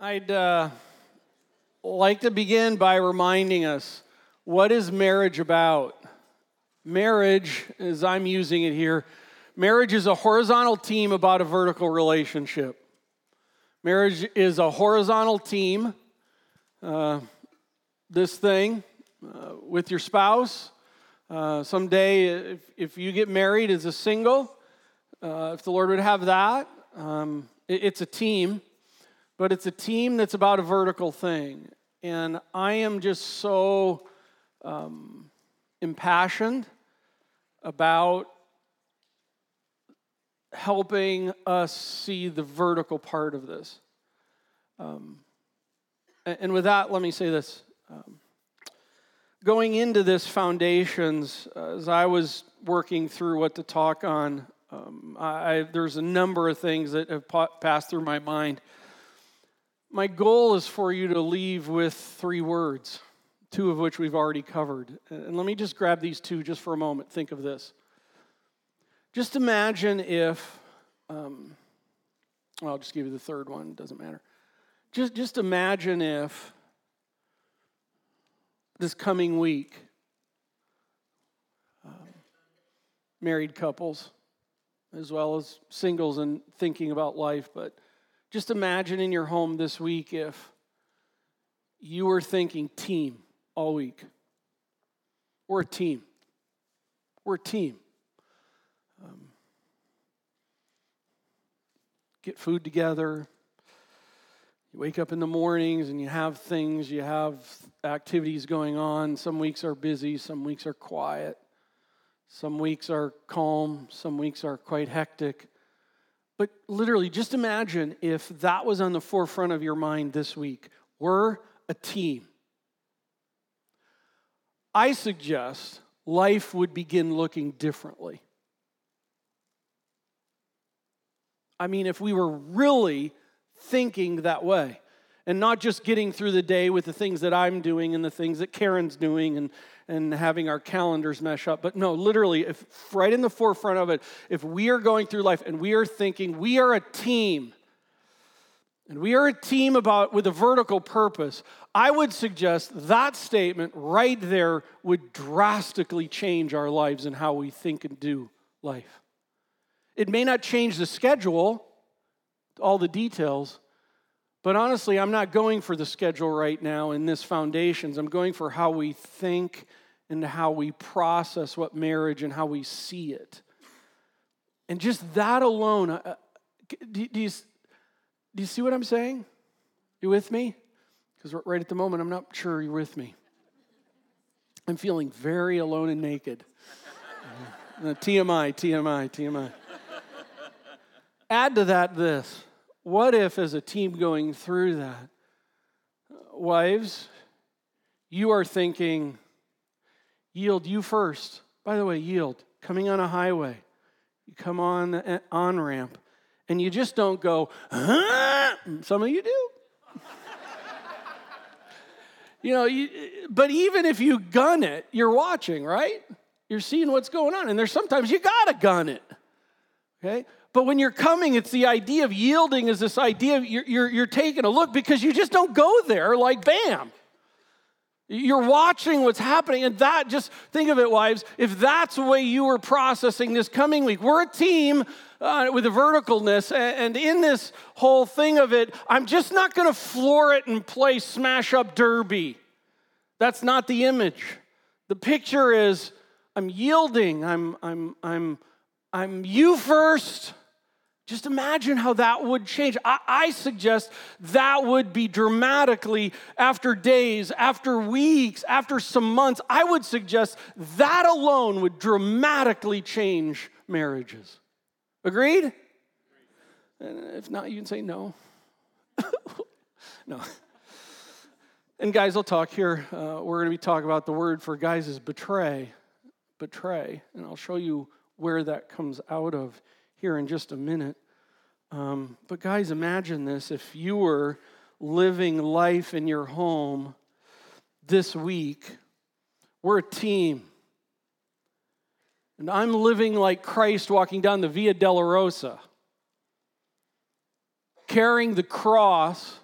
I'd uh, like to begin by reminding us what is marriage about? Marriage, as I'm using it here, marriage is a horizontal team about a vertical relationship. Marriage is a horizontal team. Uh, this thing uh, with your spouse. Uh, someday, if, if, you get married as a single, uh, if the Lord would have that, um, it, it's a team but it's a team that's about a vertical thing. And I am just so um, impassioned about helping us see the vertical part of this. Um, and with that, let me say this. Um, going into this foundations, uh, as I was working through what to talk on, um, I, there's a number of things that have passed through my mind. My goal is for you to leave with three words, two of which we've already covered. And let me just grab these two just for a moment. Think of this. Just imagine if, um, well, I'll just give you the third one, doesn't matter. Just, just imagine if this coming week, um, married couples, as well as singles and thinking about life, but just imagine in your home this week if you were thinking team all week. We're a team. We're a team. Um, get food together. You wake up in the mornings and you have things, you have activities going on. Some weeks are busy, some weeks are quiet, some weeks are calm, some weeks are quite hectic. But literally, just imagine if that was on the forefront of your mind this week. We're a team. I suggest life would begin looking differently. I mean, if we were really thinking that way and not just getting through the day with the things that I'm doing and the things that Karen's doing and, and having our calendars mesh up. But no, literally, if right in the forefront of it, if we are going through life and we are thinking we are a team, and we are a team about with a vertical purpose, I would suggest that statement right there would drastically change our lives and how we think and do life. It may not change the schedule, all the details, but honestly, I'm not going for the schedule right now in this foundations. I'm going for how we think and how we process what marriage and how we see it. And just that alone, uh, do, do, you, do you see what I'm saying? You with me? Because right at the moment, I'm not sure you're with me. I'm feeling very alone and naked. Uh, TMI, TMI, TMI. Add to that this what if, as a team going through that, wives, you are thinking, yield you first. By the way, yield. Coming on a highway, you come on the on ramp, and you just don't go, huh? Some of you do. you know, you, but even if you gun it, you're watching, right? You're seeing what's going on, and there's sometimes you gotta gun it. Okay? But when you're coming, it's the idea of yielding is this idea you're, you're, you're taking a look because you just don't go there like bam. You're watching what's happening, and that just think of it, wives. If that's the way you were processing this coming week, we're a team uh, with a verticalness, and in this whole thing of it, I'm just not going to floor it and play smash up derby. That's not the image. The picture is I'm yielding, I'm, I'm, I'm, I'm you first, just imagine how that would change. I, I, suggest that would be dramatically after days, after weeks, after some months. I would suggest that alone would dramatically change marriages. Agreed? And if not, you can say no. no. And guys, I'll talk here. Uh, we're going to be talking about the word for guys is betray. Betray. And I'll show you where that comes out of here in just a minute. Um, but, guys, imagine this if you were living life in your home this week, we're a team. And I'm living like Christ walking down the Via Dolorosa, carrying the cross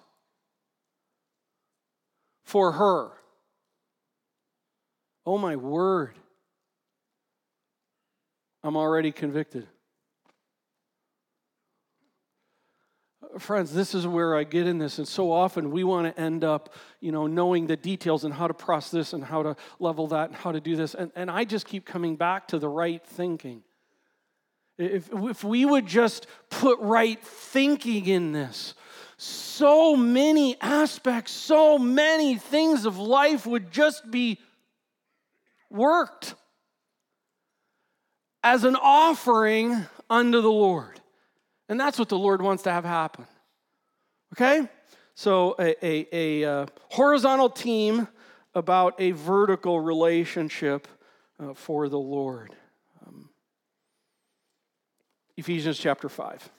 for her. Oh, my word. I'm already convicted. Friends this is where i get in this and so often we want to end up you know knowing the details and how to process this and how to level that and how to do this and, and i just keep coming back to the right thinking. If, if we would just put right thinking in this so many aspects so many things of life would just be worked as an offering unto the lord and that's what the Lord wants to have happen. Okay? So, a, a, a uh, horizontal team about a vertical relationship uh, for the Lord. Um, Ephesians chapter 5.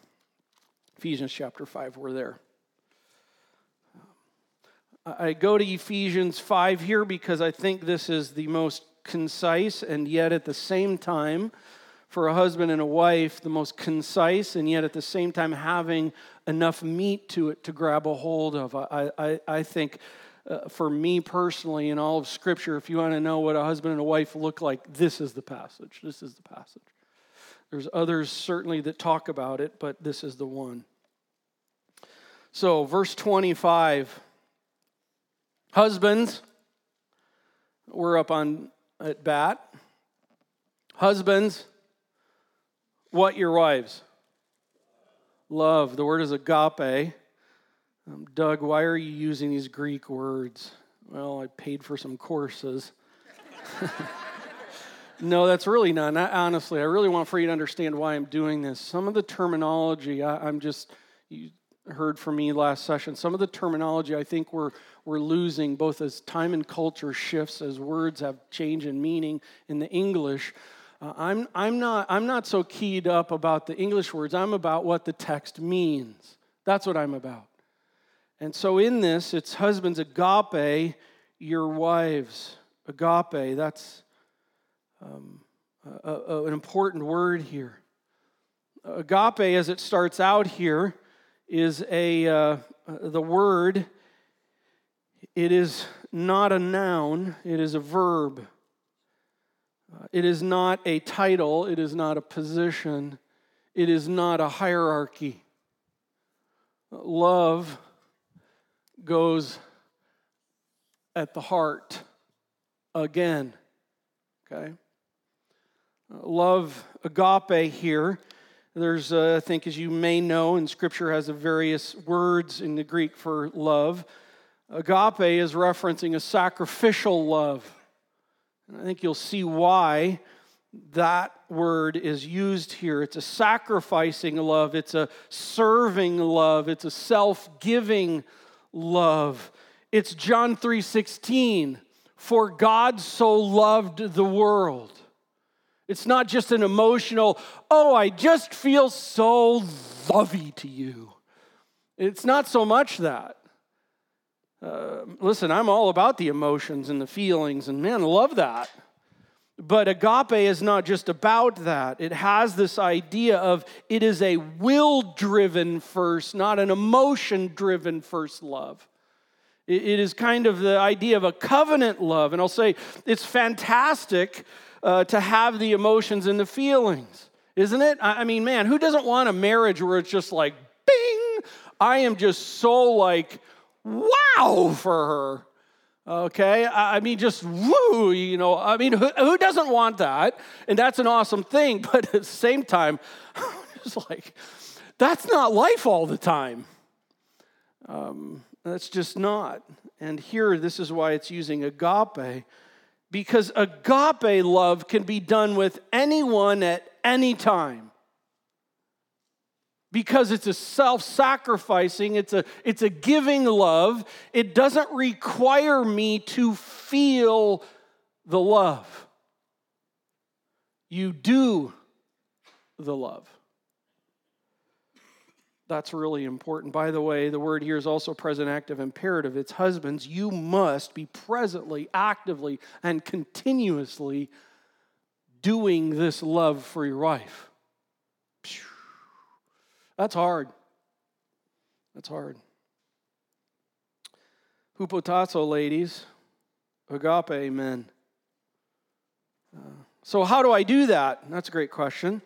Ephesians chapter 5, we're there. I go to Ephesians 5 here because I think this is the most concise and yet at the same time for a husband and a wife, the most concise and yet at the same time having enough meat to it to grab a hold of. I, I, I think uh, for me personally, in all of Scripture, if you want to know what a husband and a wife look like, this is the passage. This is the passage. There's others certainly that talk about it, but this is the one. So, verse 25 Husbands, we're up on at bat. Husbands, what your wives? Love. The word is agape. Um, Doug, why are you using these Greek words? Well, I paid for some courses. no, that's really not. not. Honestly, I really want for you to understand why I'm doing this. Some of the terminology, I, am just, you heard from me last session, some of the terminology I think we're, we're losing both as time and culture shifts, as words have change in meaning in the English. Uh, I'm, I'm, not, I'm not so keyed up about the English words, I'm about what the text means. That's what I'm about. And so in this, it's husbands agape, your wives. Agape, that's um, a, a, an important word here. Agape, as it starts out here, is a uh, the word. It is not a noun; it is a verb. It is not a title, it is not a position, it is not a hierarchy. Love goes at the heart again. Okay? Love, agape here. There's, uh, I think, as you may know, and Scripture has various words in the Greek for love. Agape is referencing a sacrificial love. And I think you'll see why that word is used here. It's a sacrificing love, it's a serving love, it's a self-giving love. It's John 3:16, for God so loved the world. It's not just an emotional, oh, I just feel so lovey to you. It's not so much that. Uh, listen, I'm all about the emotions and the feelings, and man, I love that. But agape is not just about that. It has this idea of it is a will driven first, not an emotion driven first love. It is kind of the idea of a covenant love. And I'll say it's fantastic uh, to have the emotions and the feelings, isn't it? I mean, man, who doesn't want a marriage where it's just like, bing, I am just so like wow for her. Okay, I mean, just woo, you know. I mean, who, who doesn't want that? And that's an awesome thing. But at the same time, it's like, that's not life all the time. Um, that's just not. And here, this is why it's using agape, because agape love can be done with anyone at any time because it's a self-sacrificing it's a it's a giving love it doesn't require me to feel the love. You do the love. That's really important. By the way the word here is also present active imperative. It's husbands you must be presently actively and continuously doing this love for your wife that's hard. That's hard. Hupotasso ladies, agape men. Uh, so, how do I do that? That's a great question.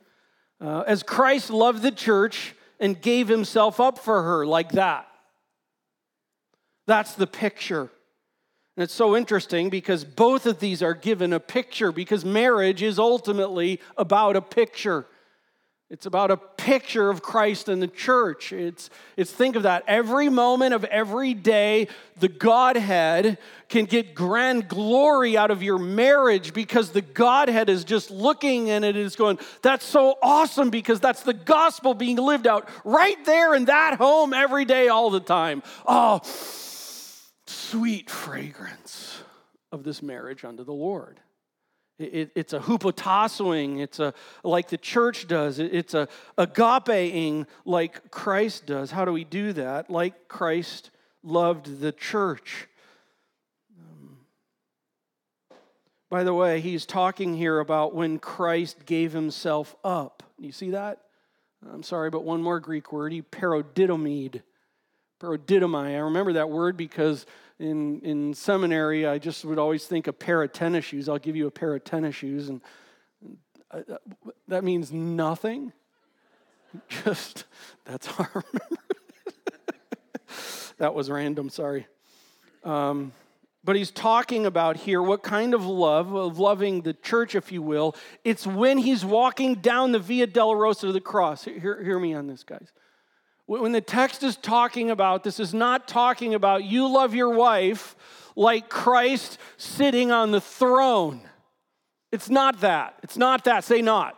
Uh, as Christ loved the church and gave himself up for her, like that. That's the picture. And it's so interesting because both of these are given a picture because marriage is ultimately about a picture. It's about a picture of Christ and the church. It's, it's think of that. Every moment of every day, the Godhead can get grand glory out of your marriage because the Godhead is just looking and it is going, that's so awesome because that's the gospel being lived out right there in that home every day, all the time. Oh, sweet fragrance of this marriage unto the Lord. It, it's a hupotassoing. It's a like the church does. It, it's a agapeing like Christ does. How do we do that? Like Christ loved the church. Um, by the way, he's talking here about when Christ gave himself up. You see that? I'm sorry, but one more Greek word, he paradidomied. Paradidomai. I remember that word because in, in seminary, I just would always think a pair of tennis shoes. I'll give you a pair of tennis shoes, and uh, that means nothing. Just, that's I remember. that was random, sorry. Um, but he's talking about here what kind of love, of loving the church, if you will. It's when he's walking down the Via Dolorosa to the cross. Hear, hear me on this, guys. When the text is talking about this, is not talking about you love your wife like Christ sitting on the throne. It's not that. It's not that. Say not.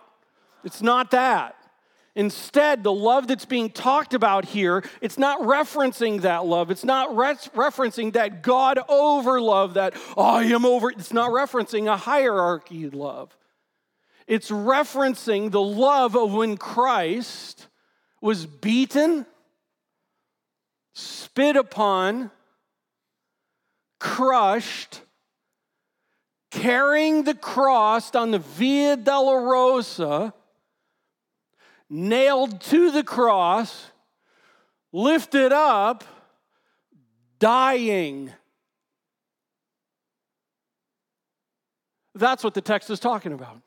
It's not that. Instead, the love that's being talked about here, it's not referencing that love. It's not re- referencing that God over love, that oh, I am over. It's not referencing a hierarchy love. It's referencing the love of when Christ was beaten, spit upon, crushed, carrying the cross on the Via Dolorosa, nailed to the cross, lifted up, dying. That's what the text is talking about.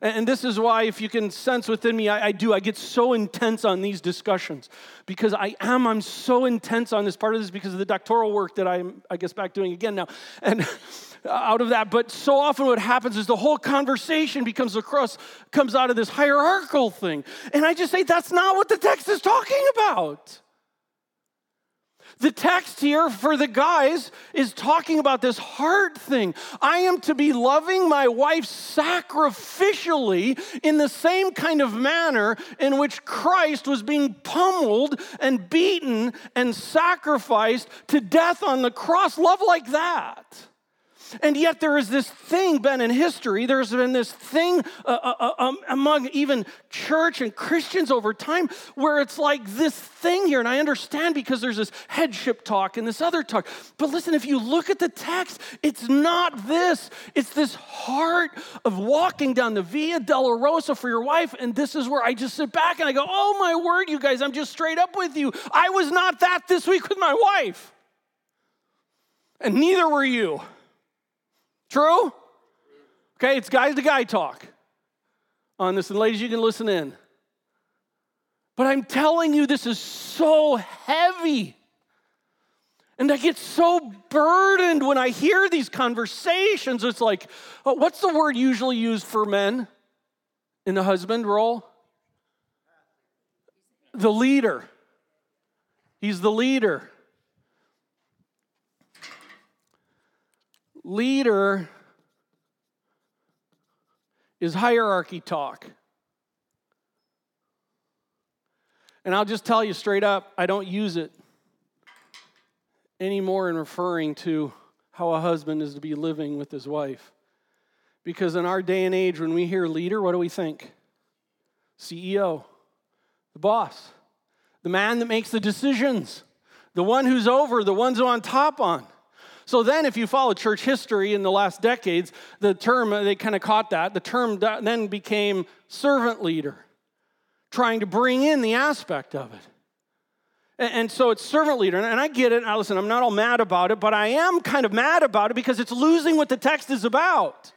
And this is why, if you can sense within me, I, I, do. I get so intense on these discussions because I am. I'm so intense on this. Part of this because of the doctoral work that I'm, I guess, back doing again now. And out of that, but so often what happens is the whole conversation becomes across, comes out of this hierarchical thing. And I just say that's not what the text is talking about. The text here for the guys is talking about this heart thing. I am to be loving my wife sacrificially in the same kind of manner in which Christ was being pummeled and beaten and sacrificed to death on the cross. Love like that. And yet, there is this thing, Ben, in history, there's been this thing uh, uh, uh, um, among even church and Christians over time where it's like this thing here. And I understand because there's this headship talk and this other talk. But listen, if you look at the text, it's not this. It's this heart of walking down the Via Dolorosa for your wife. And this is where I just sit back and I go, oh my word, you guys, I'm just straight up with you. I was not that this week with my wife. And neither were you. True? Okay, it's guys to guy talk on this. And ladies, you can listen in. But I'm telling you, this is so heavy. And I get so burdened when I hear these conversations. It's like, oh, what's the word usually used for men in the husband role? The leader. He's the leader. Leader is hierarchy talk. And I'll just tell you straight up, I don't use it anymore in referring to how a husband is to be living with his wife. Because in our day and age, when we hear leader, what do we think? CEO, the boss, the man that makes the decisions, the one who's over, the one's on top on. So then, if you follow church history in the last decades, the term, uh, they kind of caught that, the term then became servant leader, trying to bring in the aspect of it. And so it's servant leader. And I get it. Now, listen, I'm not all mad about it, but I am kind of mad about it because it's losing what the text is about.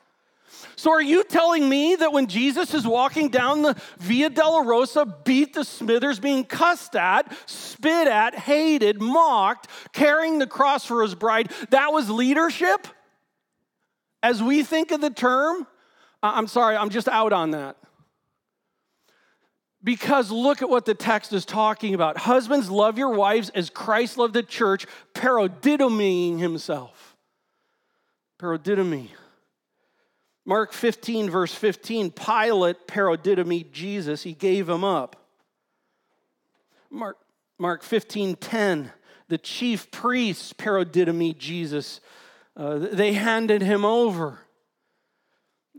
So, are you telling me that when Jesus is walking down the Via Dolorosa, beat the Smithers, being cussed at, spit at, hated, mocked, carrying the cross for his bride, that was leadership? As we think of the term, I'm sorry, I'm just out on that. Because look at what the text is talking about. Husbands, love your wives as Christ loved the church, paradidomying himself. Paradidomy. Mark 15, verse 15, Pilate paradidomied Jesus. He gave him up. Mark, Mark 15, 10, the chief priests paradidomied Jesus. Uh, they handed him over.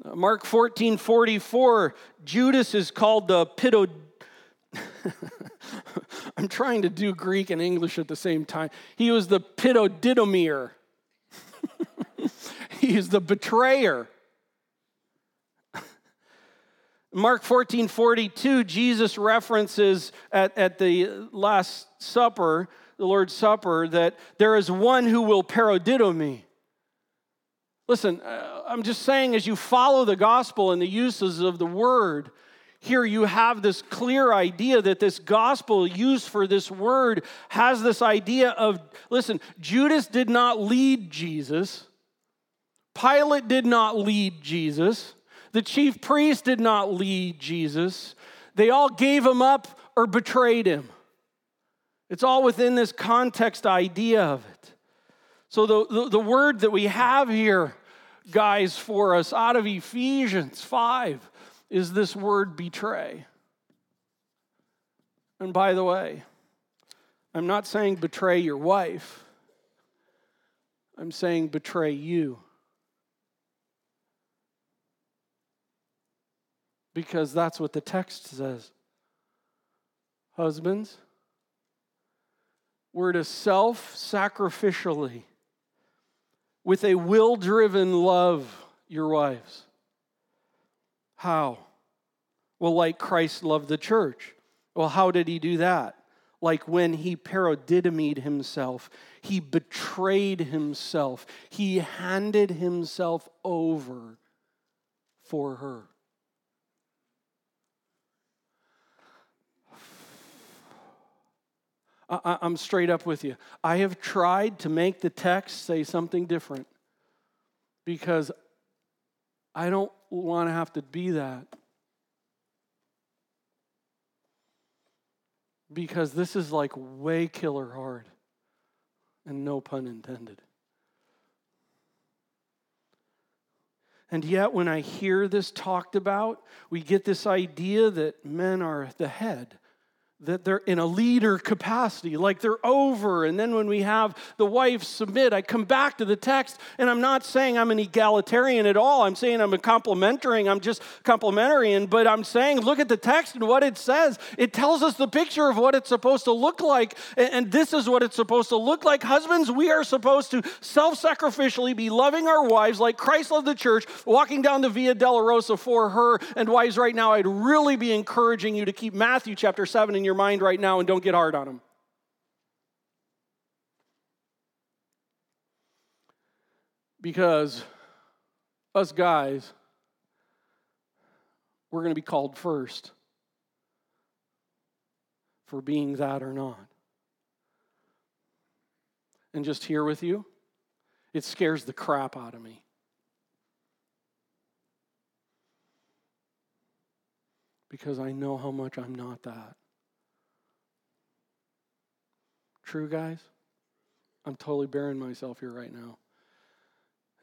Uh, Mark 14, 44, Judas is called the pito. I'm trying to do Greek and English at the same time. He was the pitodidomir. he is the betrayer. Mark 14, 42, Jesus references at, at the Last Supper, the Lord's Supper, that there is one who will paradidomi. Listen, uh, I'm just saying, as you follow the gospel and the uses of the word, here you have this clear idea that this gospel used for this word has this idea of listen, Judas did not lead Jesus, Pilate did not lead Jesus, the chief priest did not lead Jesus. They all gave him up or betrayed him. It's all within this context idea of it. So, the, the, the word that we have here guys, for us out of Ephesians 5 is this word betray. And by the way, I'm not saying betray your wife, I'm saying betray you. Because that's what the text says. Husbands, we're to self sacrificially with a will driven love your wives. How? Well, like Christ loved the church. Well, how did he do that? Like when he paradidomied himself, he betrayed himself, he handed himself over for her. I, am straight up with you. I have tried to make the text say something different because I don't want to have to be that. Because this is like way killer hard, and no pun intended. And yet, when I hear this talked about, we get this idea that men are the head that they're in a leader capacity, like they're over. And then when we have the wife submit, I come back to the text, and I'm not saying I'm an egalitarian at all. I'm saying I'm a complementary. I'm just complementarian, but I'm saying look at the text and what it says. It tells us the picture of what it's supposed to look like, and this is what it's supposed to look like. Husbands, we are supposed to self sacrificially be loving our wives like Christ loved the church, walking down the Via Dolorosa for her. And wives, right now, I'd really be encouraging you to keep Matthew chapter 7 in your your mind right now and don't get hard on them. Because us guys, we're going to be called first for being that or not. And just here with you, it scares the crap out of me. Because I know how much I'm not that. True, guys? I'm totally baring myself here right now.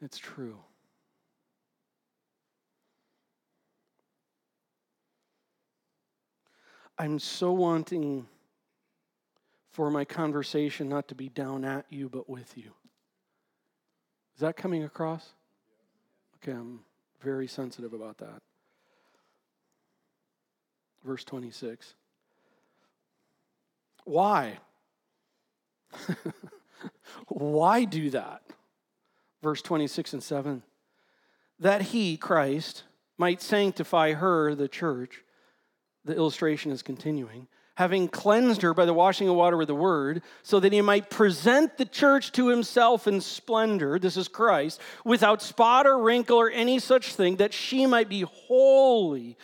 It's true. I'm so wanting for my conversation not to be down at you, but with you. Is that coming across? Okay, I'm very sensitive about that. Verse 26. Why? Why do that? Verse 26 and 7 that he, Christ, might sanctify her, the church, the illustration is continuing, having cleansed her by the washing of water with the word, so that he might present the church to himself in splendor, this is Christ, without spot or wrinkle or any such thing, that she might be holy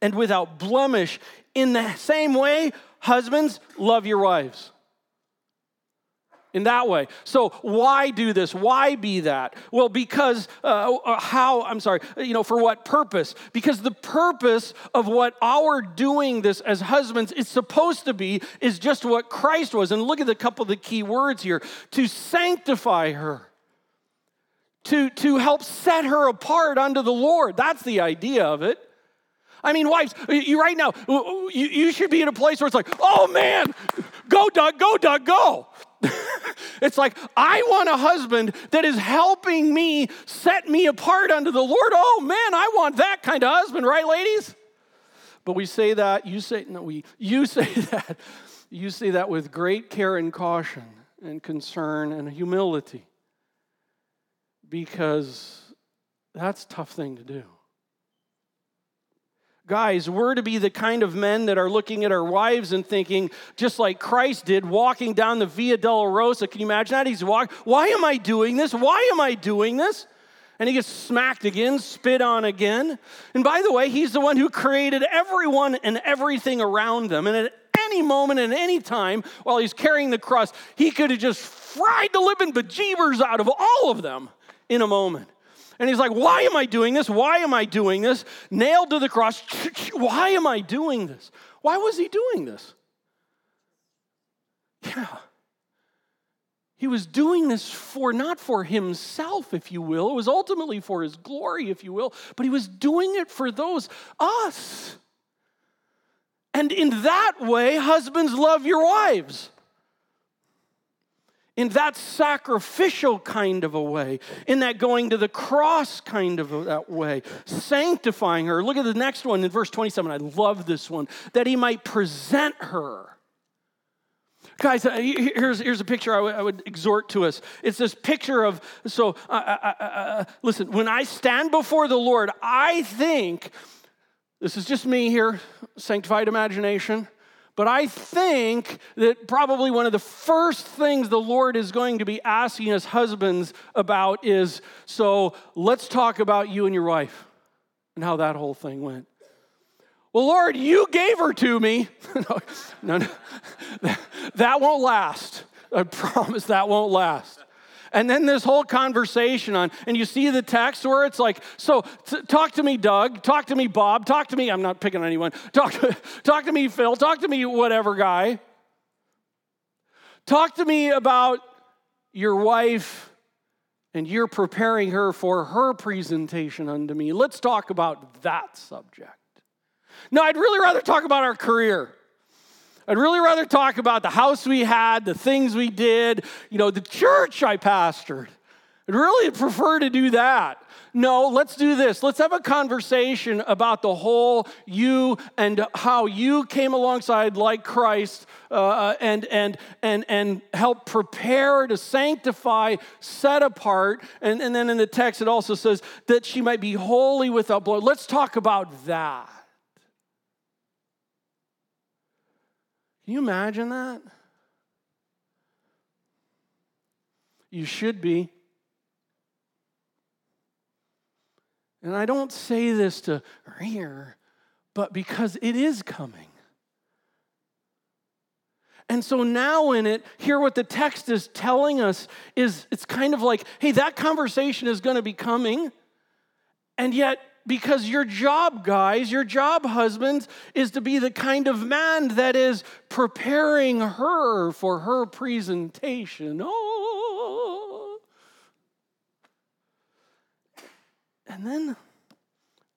and without blemish. In the same way, husbands, love your wives in that way. So, why do this? Why be that? Well, because uh, uh, how, I'm sorry, you know, for what purpose? Because the purpose of what our doing this as husbands is supposed to be is just what Christ was. And look at a couple of the key words here to sanctify her. To, to help set her apart unto the Lord. That's the idea of it. I mean, wives, you right now, you, you should be in a place where it's like, oh man, go, Doug, go, Doug, go. it's like, I want a husband that is helping me set me apart unto the Lord. Oh man, I want that kind of husband, right, ladies? But we say that, you say, no, we, you say that, you say that with great care and caution and concern and humility because that's a tough thing to do. Guys, we're to be the kind of men that are looking at our wives and thinking, just like Christ did, walking down the Via Dolorosa. Can you imagine that? He's walking, why am I doing this? Why am I doing this? And he gets smacked again, spit on again. And by the way, he's the one who created everyone and everything around them. And at any moment and any time while he's carrying the cross, he could have just fried the living bejeebers out of all of them in a moment. And he's like, Why am I doing this? Why am I doing this? Nailed to the cross. Why am I doing this? Why was he doing this? Yeah. He was doing this for not for himself, if you will. It was ultimately for his glory, if you will, but he was doing it for those, us. And in that way, husbands love your wives in that sacrificial kind of a way, in that going to the cross kind of a, that way, sanctifying her. Look at the next one in verse 27. I love this one. That he might present her. Guys, uh, here's, here's a picture I, w- I would exhort to us. It's this picture of, so uh, uh, uh, uh, listen, when I stand before the Lord, I think, this is just me here, sanctified imagination. But I think that probably one of the first things the Lord is going to be asking us husbands about is so let's talk about you and your wife and how that whole thing went. Well, Lord, you gave her to me. no, no, that won't last. I promise that won't last. And then this whole conversation on, and you see the text where it's like, so t- talk to me, Doug, talk to me, Bob, talk to me, I'm not picking anyone, talk to, talk to me, Phil, talk to me, whatever guy. Talk to me about your wife and you're preparing her for her presentation unto me. Let's talk about that subject. No, I'd really rather talk about our career. I'd really rather talk about the house we had, the things we did, you know, the church I pastored. I'd really prefer to do that. No, let's do this. Let's have a conversation about the whole you and how you came alongside like Christ uh, uh and, and, and, and help prepare to sanctify, set apart. And, and then in the text, it also says that she might be holy without blood. Let's talk about that. Can you imagine that? You should be. And I don't say this to rear, but because it is coming. And so now in it, hear what the text is telling us is it's kind of like, hey, that conversation is going to be coming. And yet because your job, guys, your job, husbands, is to be the kind of man that is preparing her for her presentation. Oh. And then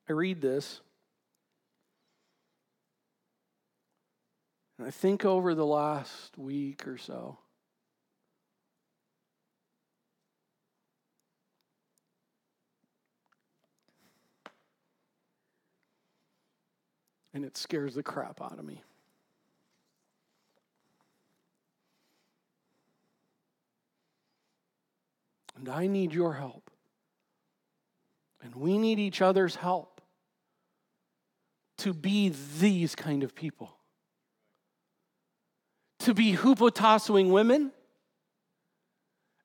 I read this. And I think over the last week or so. And it scares the crap out of me. And I need your help. And we need each other's help to be these kind of people. to be hupotassoing women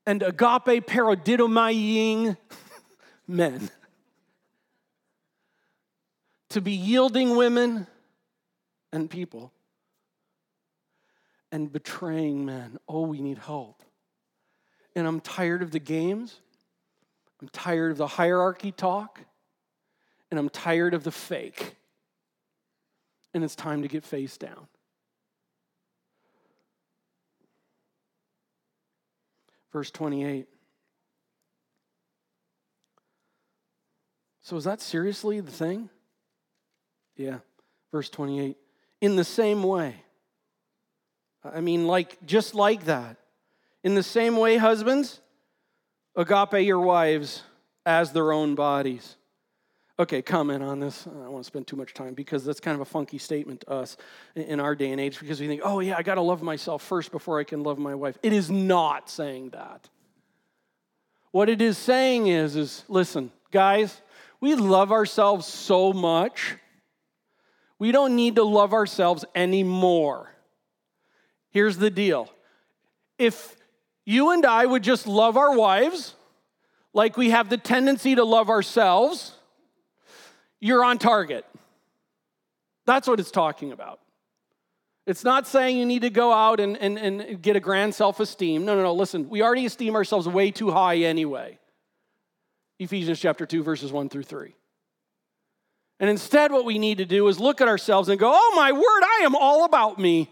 and agape paradidomaing men. To be yielding women and people and betraying men. Oh, we need help. And I'm tired of the games. I'm tired of the hierarchy talk. And I'm tired of the fake. And it's time to get face down. Verse 28. So, is that seriously the thing? Yeah. Verse 28. In the same way. I mean, like, just like that. In the same way, husbands, agape your wives as their own bodies. Okay, comment on this. I don't want to spend too much time because that's kind of a funky statement to us in our day and age because we think, oh, yeah, I got to love myself first before I can love my wife. It is not saying that. What it is saying is, is listen, guys, we love ourselves so much, we don't need to love ourselves anymore. Here's the deal if you and I would just love our wives like we have the tendency to love ourselves, you're on target. That's what it's talking about. It's not saying you need to go out and, and, and get a grand self esteem. No, no, no. Listen, we already esteem ourselves way too high anyway. Ephesians chapter 2, verses 1 through 3. And instead, what we need to do is look at ourselves and go, oh my word, I am all about me.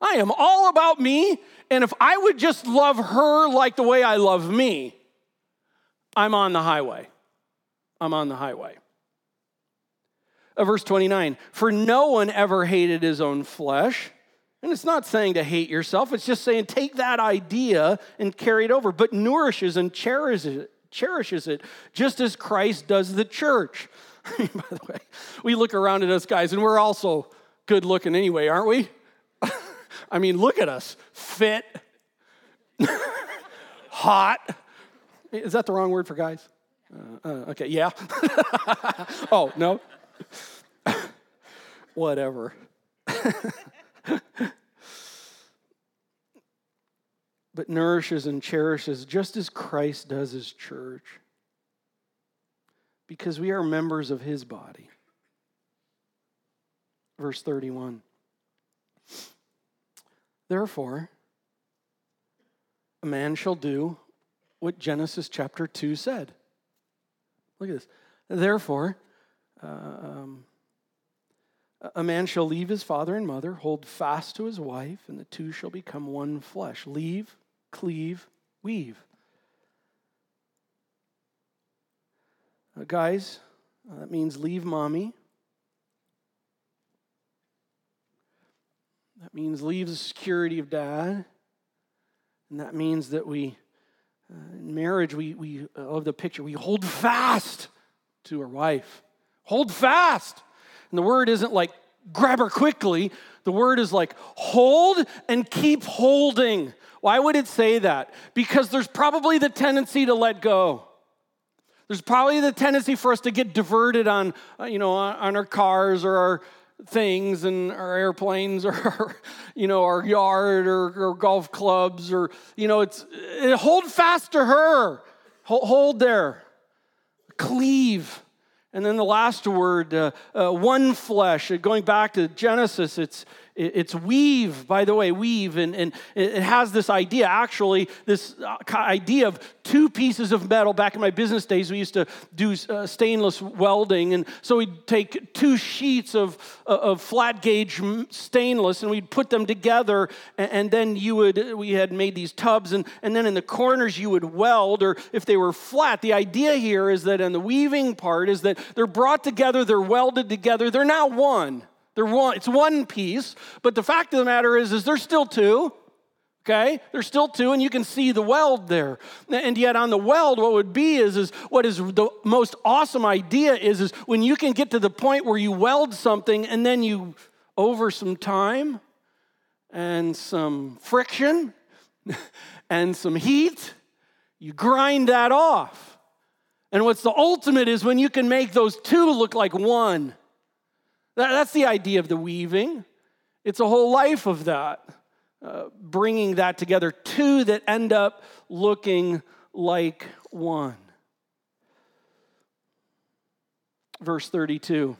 I am all about me. And if I would just love her like the way I love me, I'm on the highway. I'm on the highway. Uh, verse 29 For no one ever hated his own flesh. And it's not saying to hate yourself, it's just saying take that idea and carry it over, but nourishes and cherishes it, cherishes it just as Christ does the church. By the way, we look around at us guys and we're also good looking anyway, aren't we? I mean, look at us fit, hot. Is that the wrong word for guys? Uh, uh, okay, yeah. oh, no? Whatever. But nourishes and cherishes just as Christ does his church because we are members of his body. Verse 31. Therefore, a man shall do what Genesis chapter 2 said. Look at this. Therefore, uh, um, a man shall leave his father and mother, hold fast to his wife, and the two shall become one flesh. Leave, cleave, weave. Uh, guys, uh, that means leave mommy That means leave the security of dad. And that means that we, uh, in marriage, we, we uh, of the picture, we hold fast to our wife. Hold fast. And the word isn't like grab her quickly. The word is like hold and keep holding. Why would it say that? Because there's probably the tendency to let go. There's probably the tendency for us to get diverted on, uh, you know, on our cars or our things and our airplanes or you know our yard or, or golf clubs or you know it's it, hold fast to her hold, hold there cleave and then the last word uh, uh, one flesh. Going back to genesis it's it's weave, by the way, weave, and, and it has this idea, actually, this uh, idea of two pieces of metal. Back in my business days, we used to do uh, stainless welding, and so we'd take two sheets of, uh, of flat gauge stainless and we'd put them together, and, then you would, we had made these tubs, and, and then in the corners you would weld, or if they were flat. The idea here is that in the weaving part is that they're brought together, they're welded together, they're now one. They're one, it's one piece, but the fact of the matter is, is there's still two. Okay, there's still two, and you can see the weld there. And yet, on the weld, what would be is, is what is the most awesome idea is, is when you can get to the point where you weld something, and then you, over some time and some friction and some heat, you grind that off. And what's the ultimate is when you can make those two look like one. That's the idea of the weaving. It's a whole life of that, uh, bringing that together, two that end up looking like one. Verse 32.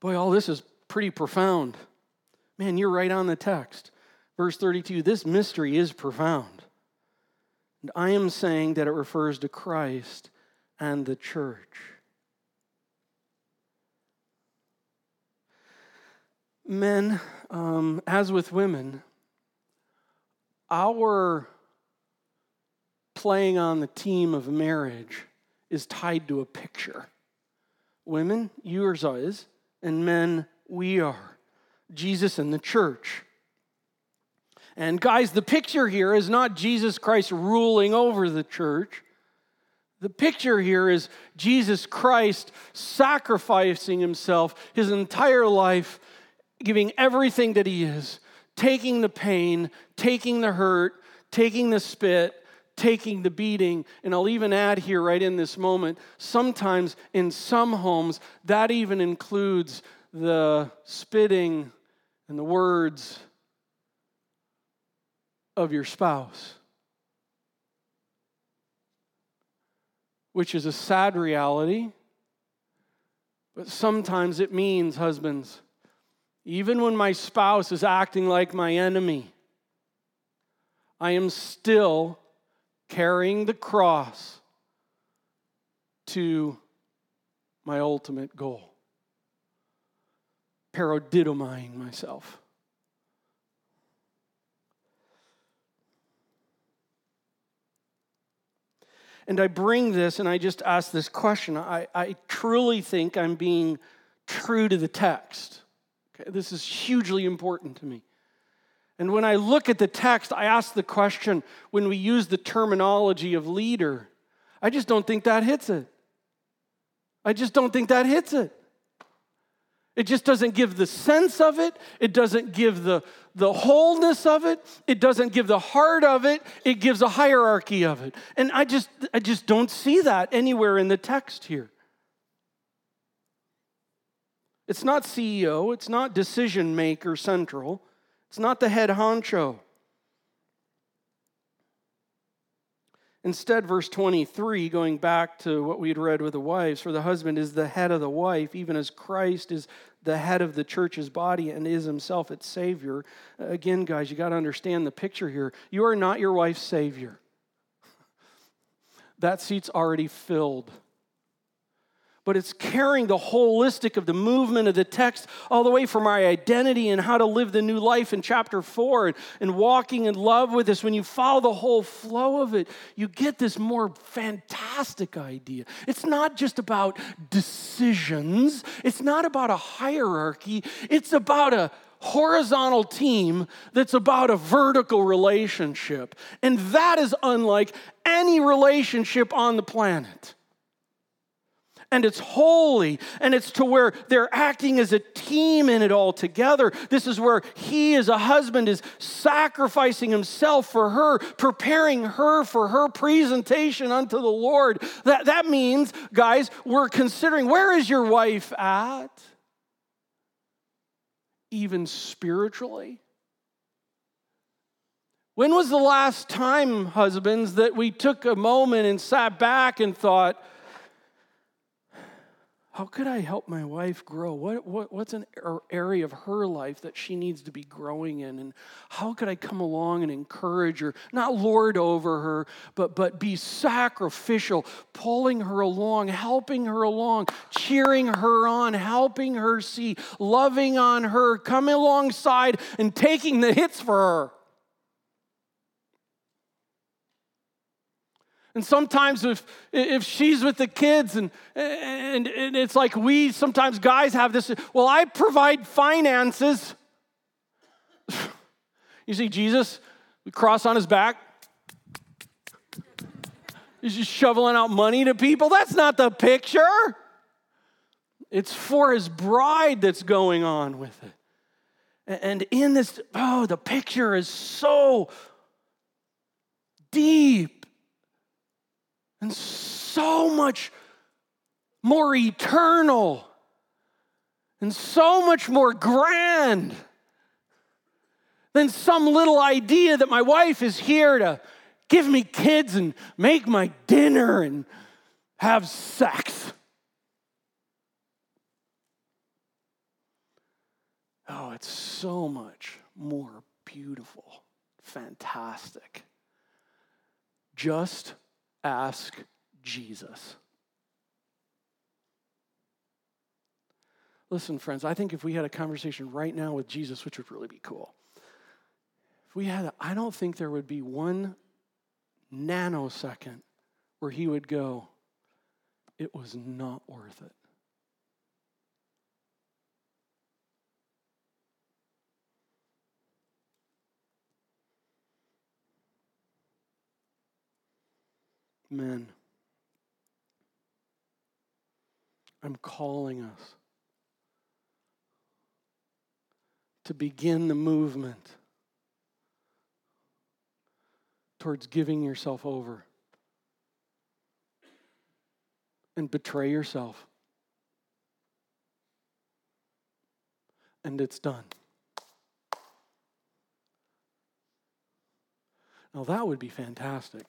Boy, all this is pretty profound. Man, you're right on the text. Verse 32 this mystery is profound. And I am saying that it refers to Christ and the church. Men, um, as with women, our playing on the team of marriage is tied to a picture. Women, yours is, and men, we are. Jesus and the church. And guys, the picture here is not Jesus Christ ruling over the church. The picture here is Jesus Christ sacrificing himself, his entire life, giving everything that he is, taking the pain, taking the hurt, taking the spit, taking the beating. And I'll even add here, right in this moment, sometimes in some homes, that even includes the spitting and the words of your spouse, which is a sad reality. But sometimes it means, husbands, even when my spouse is acting like my enemy, I am still carrying the cross to my ultimate goal paradidomying myself. And I bring this and I just ask this question. I, I truly think I'm being true to the text. Okay, this is hugely important to me. And when I look at the text, I ask the question when we use the terminology of leader, I just don't think that hits it. I just don't think that hits it. It just doesn't give the sense of it. It doesn't give the, the wholeness of it. It doesn't give the heart of it. It gives a hierarchy of it. And I just, I just don't see that anywhere in the text here. It's not CEO, it's not decision maker central, it's not the head honcho. Instead, verse 23, going back to what we had read with the wives, for the husband is the head of the wife, even as Christ is the head of the church's body and is himself its savior. Again, guys, you got to understand the picture here. You are not your wife's savior, that seat's already filled but it's carrying the holistic of the movement of the text all the way from our identity and how to live the new life in chapter four and, and walking in love with us. When you follow the whole flow of it, you get this more fantastic idea. It's not just about decisions, it's not about a hierarchy, it's about a horizontal team that's about a vertical relationship. And that is unlike any relationship on the planet and it's holy and it's to where they're acting as a team in it all together. This is where he, as a husband, is sacrificing himself for her, preparing her for her presentation unto the Lord. That, that means, guys, we're considering where is your wife at? Even spiritually. When was the last time, husbands, that we took a moment and sat back and thought, how could I help my wife grow? What, what, what's an er, area of her life that she needs to be growing in? And how could I come along and encourage her, not lord over her, but, but be sacrificial, pulling her along, helping her along, cheering her on, helping her see, loving on her, coming alongside and taking the hits for her? And sometimes if, if she's with the kids and, and, and it's like we, sometimes guys have this, well, I provide finances. you see Jesus, the cross on his back. He's just shoveling out money to people. That's not the picture. It's for his bride that's going on with it. And in this, oh, the picture is so deep and so much more eternal. and so much more grand than some little idea that my wife is here to give me kids and make my dinner and have sex. Oh, it's so much more beautiful, fantastic. Just ask Jesus. Listen, friends, I think if we had a conversation right now with Jesus, which would really be cool, if we had, I don't think there would be one nanosecond where he would go, it was not worth it. Men, I'm calling us to begin the movement towards giving yourself over and betray yourself. And it's done. Now, that would be fantastic,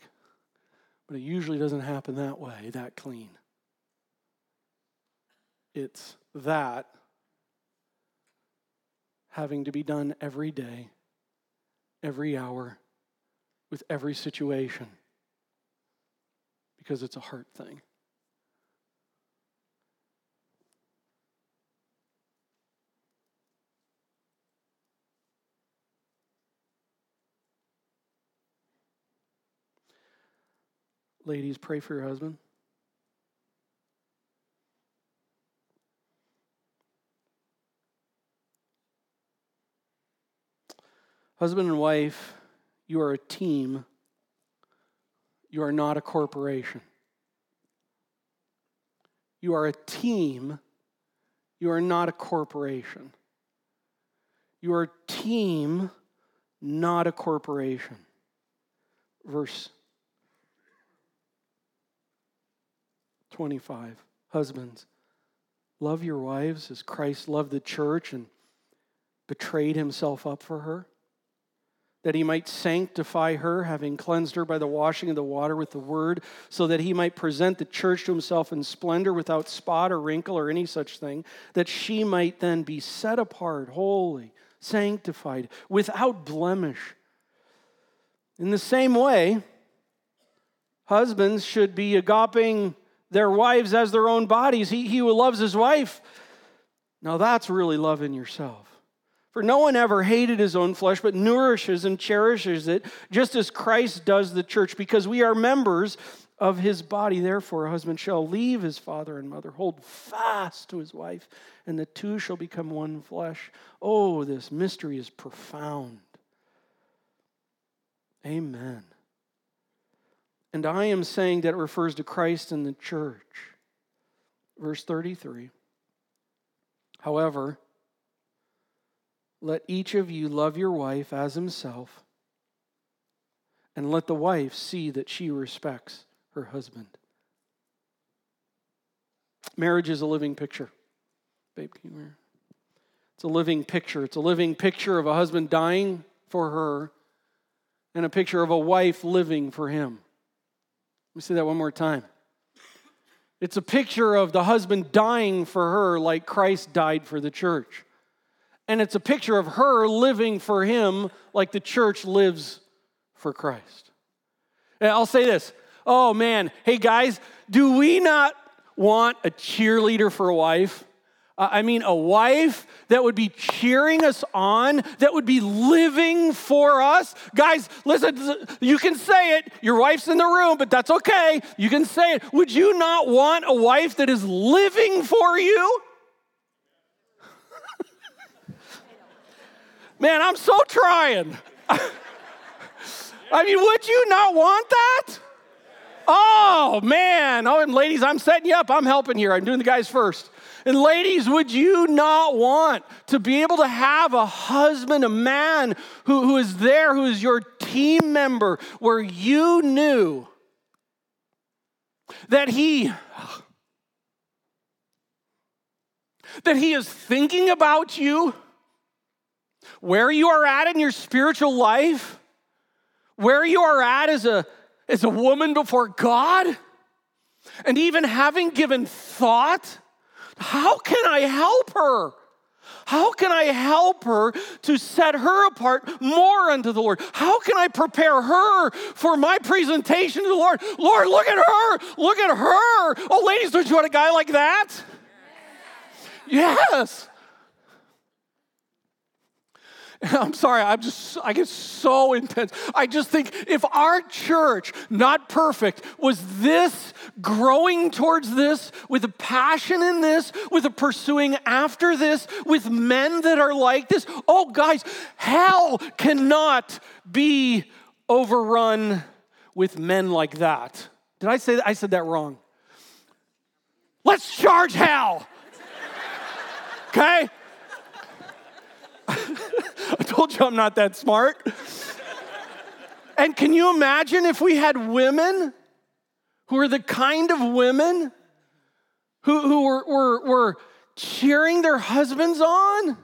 but it usually doesn't happen that way, that clean. It's that having to be done every day, every hour, with every situation because it's a heart thing. Ladies, pray for your husband. Husband and wife you are a team. You are not a corporation. You are a team. You are not a corporation. You are a team, not a corporation. Verse 25. Husbands, love your wives as Christ loved the church and betrayed himself up for her that he might sanctify her, having cleansed her by the washing of the water with the word, so that he might present the church to himself in splendor without spot or wrinkle or any such thing, that she might then be set apart, holy, sanctified, without blemish. In the same way, husbands should be agaping their wives as their own bodies. He, he who loves his wife, now that's really loving yourself. For no one ever hated his own flesh, but nourishes and cherishes it, just as Christ does the church, because we are members of his body. Therefore, a husband shall leave his father and mother, hold fast to his wife, and the two shall become one flesh. Oh, this mystery is profound. Amen. And I am saying that it refers to Christ and the church. Verse 33. However, let each of you love your wife as himself, and let the wife see that she respects her husband. Marriage is a living picture. Babe, can you It's a living picture. It's a living picture of a husband dying for her and a picture of a wife living for him. Let me say that one more time. It's a picture of the husband dying for her like Christ died for the church and it's a picture of her living for him like the church lives for Christ. And I'll say this oh man, hey guys, do we not want a cheerleader for a wife? Uh, I mean, a wife that would be cheering us on, that would be living for us. Guys, listen, you can say it. Your wife's in the room, but that's okay. You can say it. Would you not want a wife that is living for you? Man, I'm so trying. I mean, would you not want that? Oh, man. Oh, and ladies, I'm setting you up. I'm helping here. I'm doing the guys first. And ladies, would you not want to be able to have a husband, a man who, who is there, who is your team member, where you knew that he that He is thinking about you, where you are at in your spiritual life, where you are at as a, as a woman before God, and even having given thought, how can I help her? How can I help her to set her apart more unto the Lord? How can I prepare her for my presentation to the Lord? Lord, look at her. Look at her. Oh, ladies, don't you want a guy like that? Yes. I'm sorry, I'm just, I get so intense. I just think if our church, not perfect, was this growing towards this, with a passion in this, with a pursuing after this, with men that are like this, oh, guys, hell cannot be overrun with men like that. Did I say that? I said that wrong. Let's charge hell. Okay? I told you I'm not that smart. and can you imagine if we had women who are the kind of women who, who were, were, were cheering their husbands on?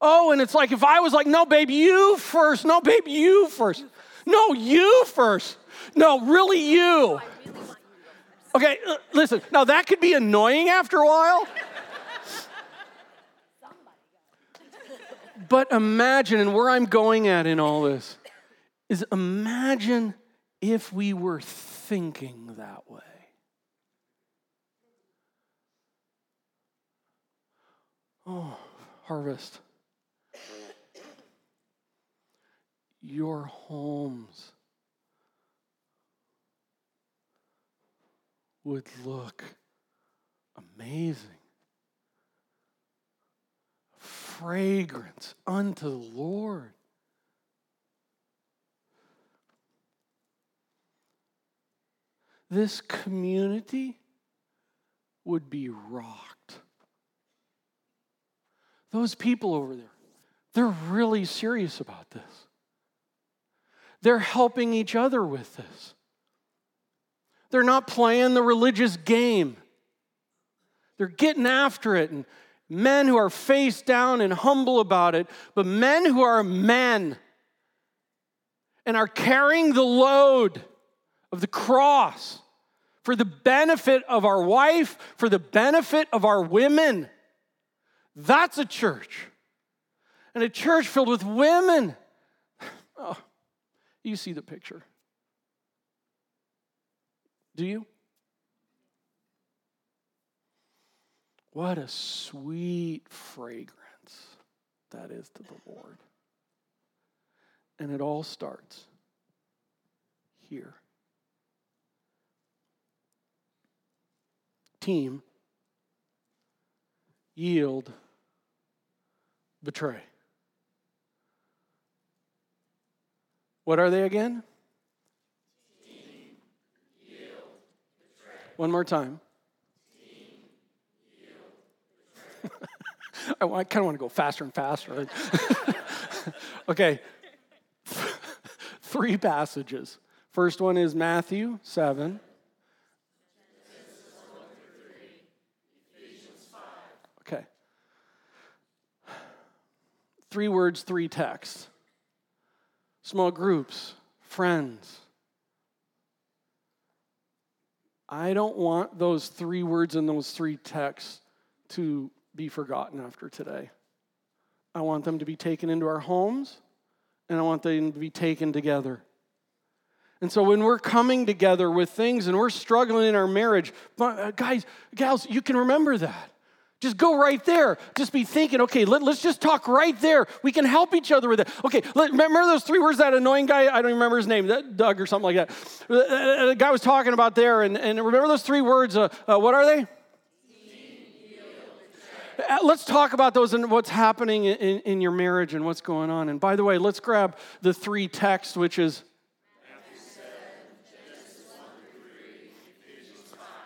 Oh, and it's like if I was like, no, babe, you first. No, babe, you first. No, you first. No, really, you. Okay, listen, now that could be annoying after a while. But imagine, and where I'm going at in all this is imagine if we were thinking that way. Oh, harvest. Your homes would look amazing. Fragrance unto the Lord. This community would be rocked. Those people over there, they're really serious about this. They're helping each other with this. They're not playing the religious game. They're getting after it and men who are face down and humble about it, but men who are men and are carrying the load of the cross for the benefit of our wife, for the benefit of our women. That's a church. And a church filled with women. Oh, you see the picture. Do you? What a sweet fragrance that is to the Lord. And it all starts here. Team, yield, betray. What are they again? Team, yield, Betray. One more time. I kind of want to go faster and faster. okay. Three passages. First one is Matthew 7. Okay. Three words, three texts. Small groups, friends. I don't want those three words in those three texts to be forgotten after today. I want them to be taken into our homes, and I want them to be taken together. And so when we're coming together with things and we're struggling in our marriage, uh, guys, gals, you can remember that. Just go right there. Just be thinking, okay, let, us just talk right there. We can help each other with it. Okay, let, remember those three words that annoying guy, I don't remember his name, that Doug or something like that. The uh, uh, guy was talking about there, and, and remember those three words, uh, uh, what are they? Uh, let's talk about those and what's happening in, in your marriage and what's going on. And by the way, let's grab the three texts, which is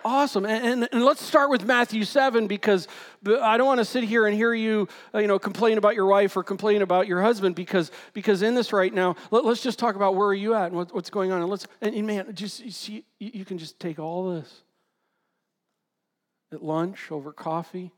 Awesome. And, and, and, let's start with Matthew 7 because I don't want to sit here and hear you, uh, you know, complain about your wife or complain about your husband because, because in this right now, let, us just talk about where are you at and what, what's going on. And let's, and, and man, just you see, you can just take all this at lunch over coffee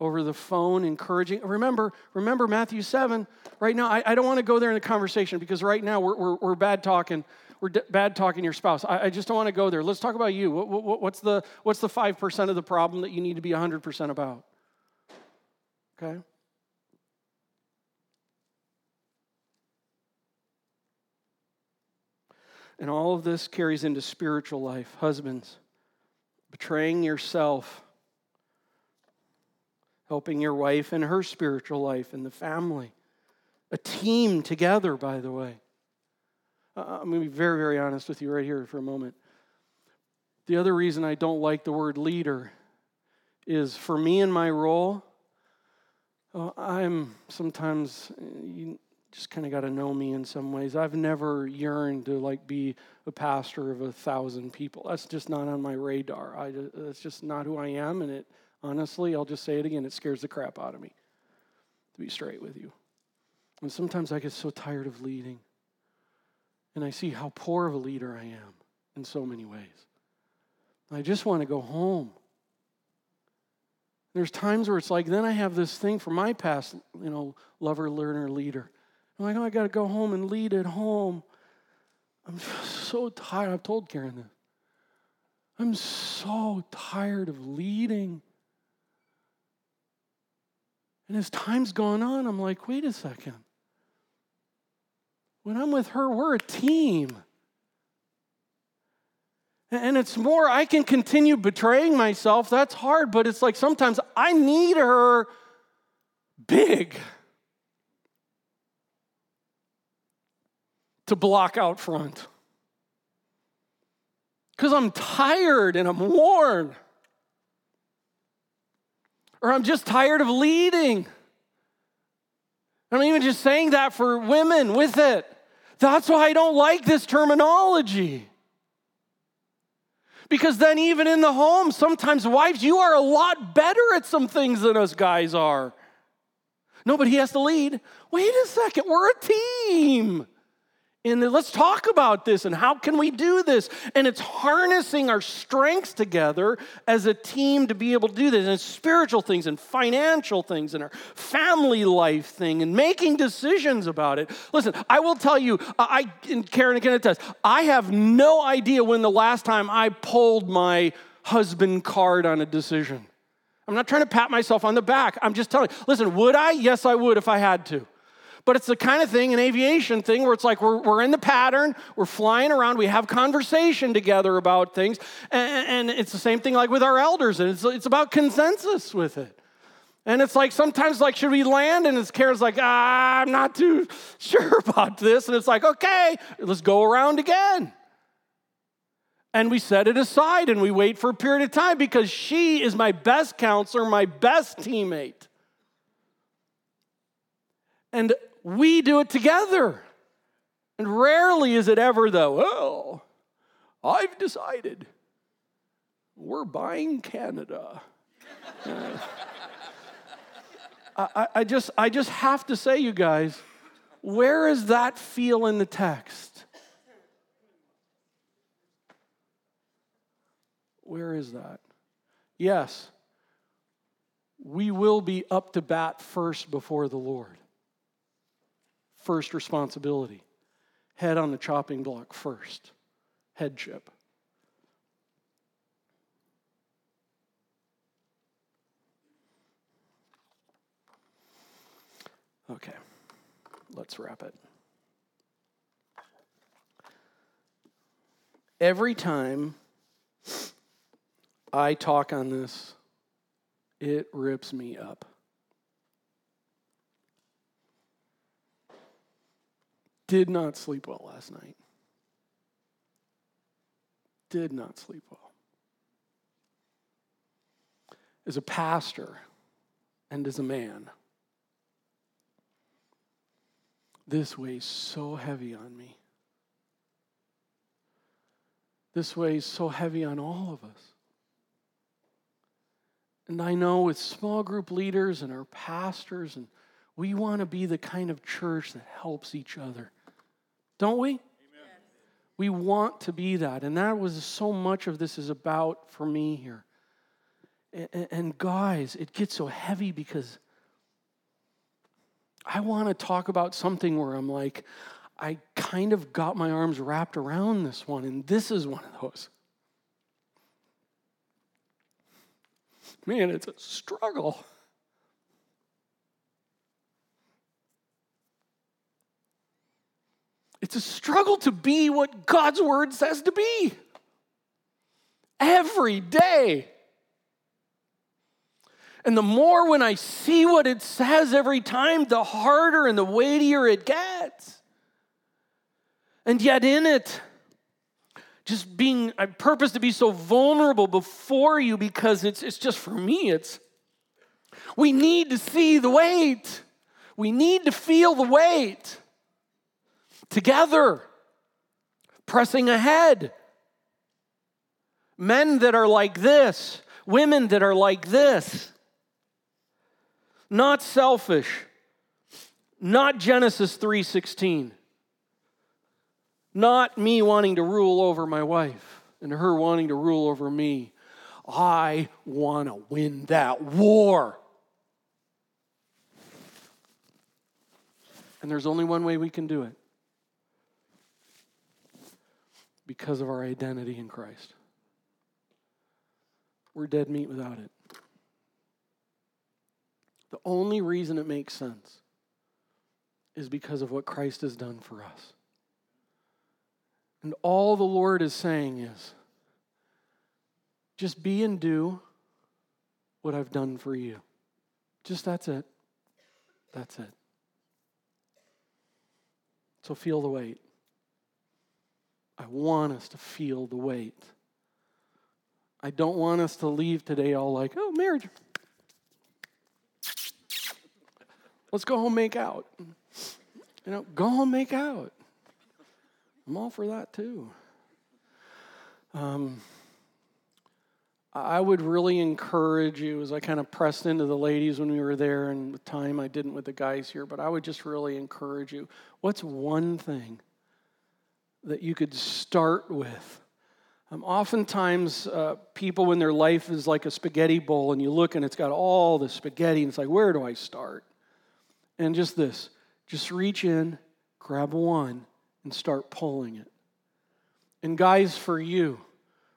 over the phone, encouraging. Remember, remember Matthew 7. Right now, I, I don't want to go there in the conversation because right now we're, we're, we're bad talking. We're d- bad talking your spouse. I, I, just don't want to go there. Let's talk about you. What, what, what's, the, what's the 5% of the problem that you need to be 100% about? Okay? And all of this carries into spiritual life. Husbands, betraying yourself helping your wife in her spiritual life and the family. A team together, by the way. Uh, I'm going to be very, very honest with you right here for a moment. The other reason I don't like the word leader is for me in my role, uh, I'm sometimes, you just kind of got to know me in some ways. I've never yearned to like be a pastor of a thousand people. That's just not on my radar. I, that's just not who I am, and it Honestly, I'll just say it again, it scares the crap out of me, to be straight with you. And sometimes I get so tired of leading. And I see how poor of a leader I am in so many ways. I just want to go home. There's times where it's like, then I have this thing for my past, you know, lover, learner, leader. I'm like, oh, I got to go home and lead at home. I'm so tired. I've told Karen this. I'm so tired of leading. And as time's gone on, I'm like, wait a second. When I'm with her, we're a team. And it's more, I can continue betraying myself. That's hard, but it's like sometimes I need her big to block out front. Because I'm tired and I'm worn. Or I'm just tired of leading. I'm even just saying that for women with it. That's why I don't like this terminology. Because then, even in the home, sometimes wives, you are a lot better at some things than us guys are. No, but he has to lead. Wait a second, we're a team the, let's talk about this and how can we do this? And it's harnessing our strengths together as a team to be able to do this. And spiritual things and financial things and our family life thing and making decisions about it. Listen i will tell you i and karen can attest? I have no idea when the last time i pulled my husband card on a decision. I'm not trying to pat myself on the back. I'm just telling listen would i? Yes i would if i had to but it's the kind of thing, an aviation thing, where it's like we're, we're in the pattern, we're flying around, we have conversation together about things. And, and it's the same thing like with our elders, and it's, it's about consensus with it. And it's like sometimes, like, should we land? And it's Karen's like, ah, I'm not too sure about this. And it's like, okay, let's go around again. And we set it aside and we wait for a period of time because she is my best counselor, my best teammate. And we do it together. And rarely is it ever, though, well, I've decided we're buying Canada. uh, I, I, just, I just have to say, you guys, where is that feel in the text? Where is that? Yes, we will be up to bat first before the Lord first responsibility. Head on the chopping block first. Headship. Okay, let's wrap it. Every time I talk on this, it rips me up. Did not sleep well last night. Did not sleep well. As a pastor and as a man, this weighs so heavy on me. This weighs so heavy on all of us. And I know with small group leaders and our pastors, and we want to be the kind of church that helps each other. Don't we? Amen. We want to be that. And that was so much of this is about for me here. And guys, it gets so heavy because I want to talk about something where I'm like, I kind of got my arms wrapped around this one, and this is one of those. Man, it's a struggle. It's a struggle to be what God's word says to be every day. And the more when I see what it says every time, the harder and the weightier it gets. And yet, in it, just being, I purpose to be so vulnerable before you because it's, it's just for me, it's, we need to see the weight. We need to feel the weight together, pressing ahead. Men that are like this, women that are like this not selfish, not Genesis 3:16. Not me wanting to rule over my wife and her wanting to rule over me. I want to win that war. And there's only one way we can do it because of our identity in Christ. We're dead meat without it. The only reason it makes sense is because of what Christ has done for us. And all the Lord is saying is just be and do what I've done for you. Just that's it. That's it. So feel the weight. I want us to feel the weight. I don't want us to leave today all like, oh, marriage, Let's go home make out. You know, go home make out. I'm all for that too. Um, I would really encourage you as I kind of pressed into the ladies when we were there, and with time I didn't with the guys here, but I would just really encourage you. What's one thing that you could start with? Um, oftentimes, uh, people, when their life is like a spaghetti bowl, and you look and it's got all the spaghetti, and it's like, where do I start? And just this just reach in, grab one, and start pulling it. And, guys, for you,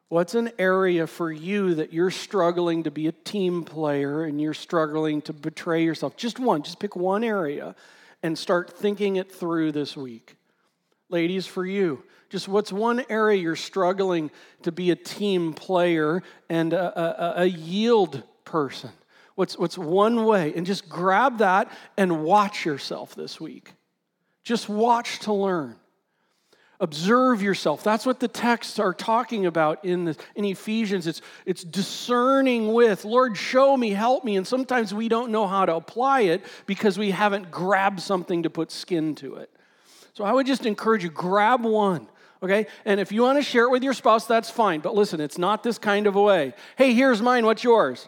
what's an area for you that you're struggling to be a team player and you're struggling to betray yourself? Just one, just pick one area and start thinking it through this week. Ladies, for you, just what's one area you're struggling to be a team player and a, a, a yield person? What's, what's one way? And just grab that and watch yourself this week. Just watch to learn. Observe yourself. That's what the texts are talking about in, the, in Ephesians. It's, it's discerning with, Lord, show me, help me. And sometimes we don't know how to apply it because we haven't grabbed something to put skin to it. So I would just encourage you grab one okay? And if you want to share it with your spouse, that's fine. But listen, it's not this kind of a way. Hey, here's mine, what's yours?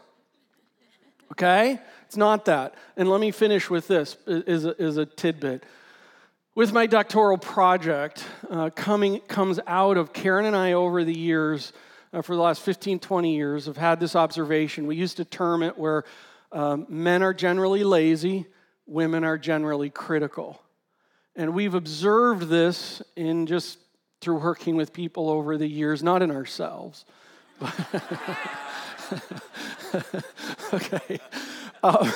okay? It's not that. And let me finish with this is a, is a tidbit. With my doctoral project, uh, coming comes out of Karen and I over the years, uh, for the last 15, 20 years, have had this observation. We used to term it where um, men are generally lazy, women are generally critical. And we've observed this in just through working with people over the years, not in ourselves. Okay. Um,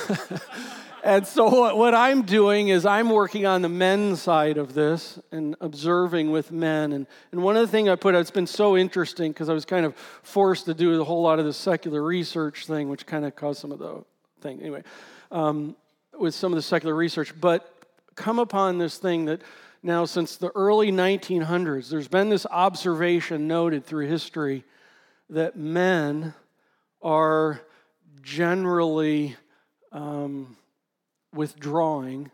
and so, what, what I'm doing is I'm working on the men's side of this and observing with men. And, and one of the things I put out, it's been so interesting because I was kind of forced to do a whole lot of the secular research thing, which kind of caused some of the thing. Anyway, um, with some of the secular research, but come upon this thing that now, since the early 1900s, there's been this observation noted through history that men are generally um, withdrawing,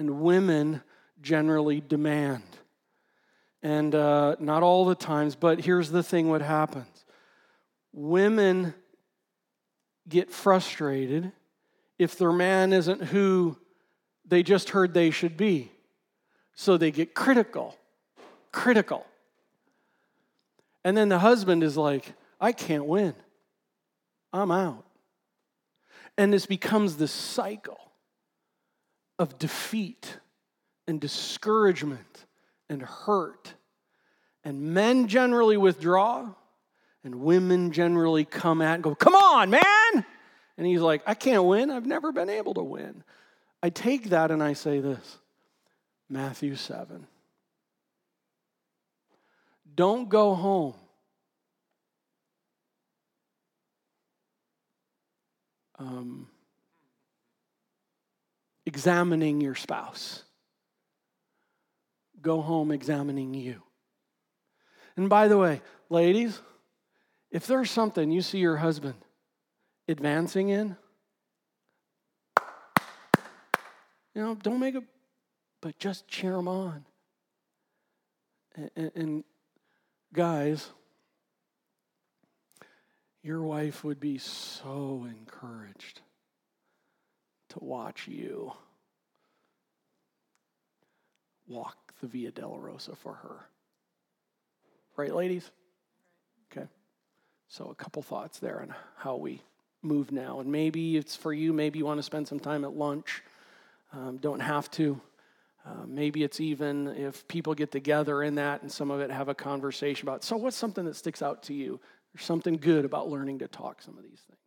and women generally demand. And uh, not all the times, but here's the thing what happens women get frustrated if their man isn't who they just heard they should be. So they get critical, critical. And then the husband is like, I can't win. I'm out. And this becomes this cycle of defeat and discouragement and hurt. And men generally withdraw, and women generally come at and go, Come on, man! And he's like, I can't win. I've never been able to win. I take that and I say this Matthew 7. Don't go home. Um, examining your spouse. Go home examining you. And by the way, ladies, if there's something you see your husband advancing in, you know, don't make it, but just cheer them on. And, and guys, your wife would be so encouraged to watch you walk the Via Dolorosa for her. Right, ladies? Okay. So, a couple thoughts there on how we move now. And maybe it's for you, maybe you want to spend some time at lunch. Um, don't have to. Uh, maybe it's even if people get together in that and some of it have a conversation about so, what's something that sticks out to you? There's something good about learning to talk some of these things.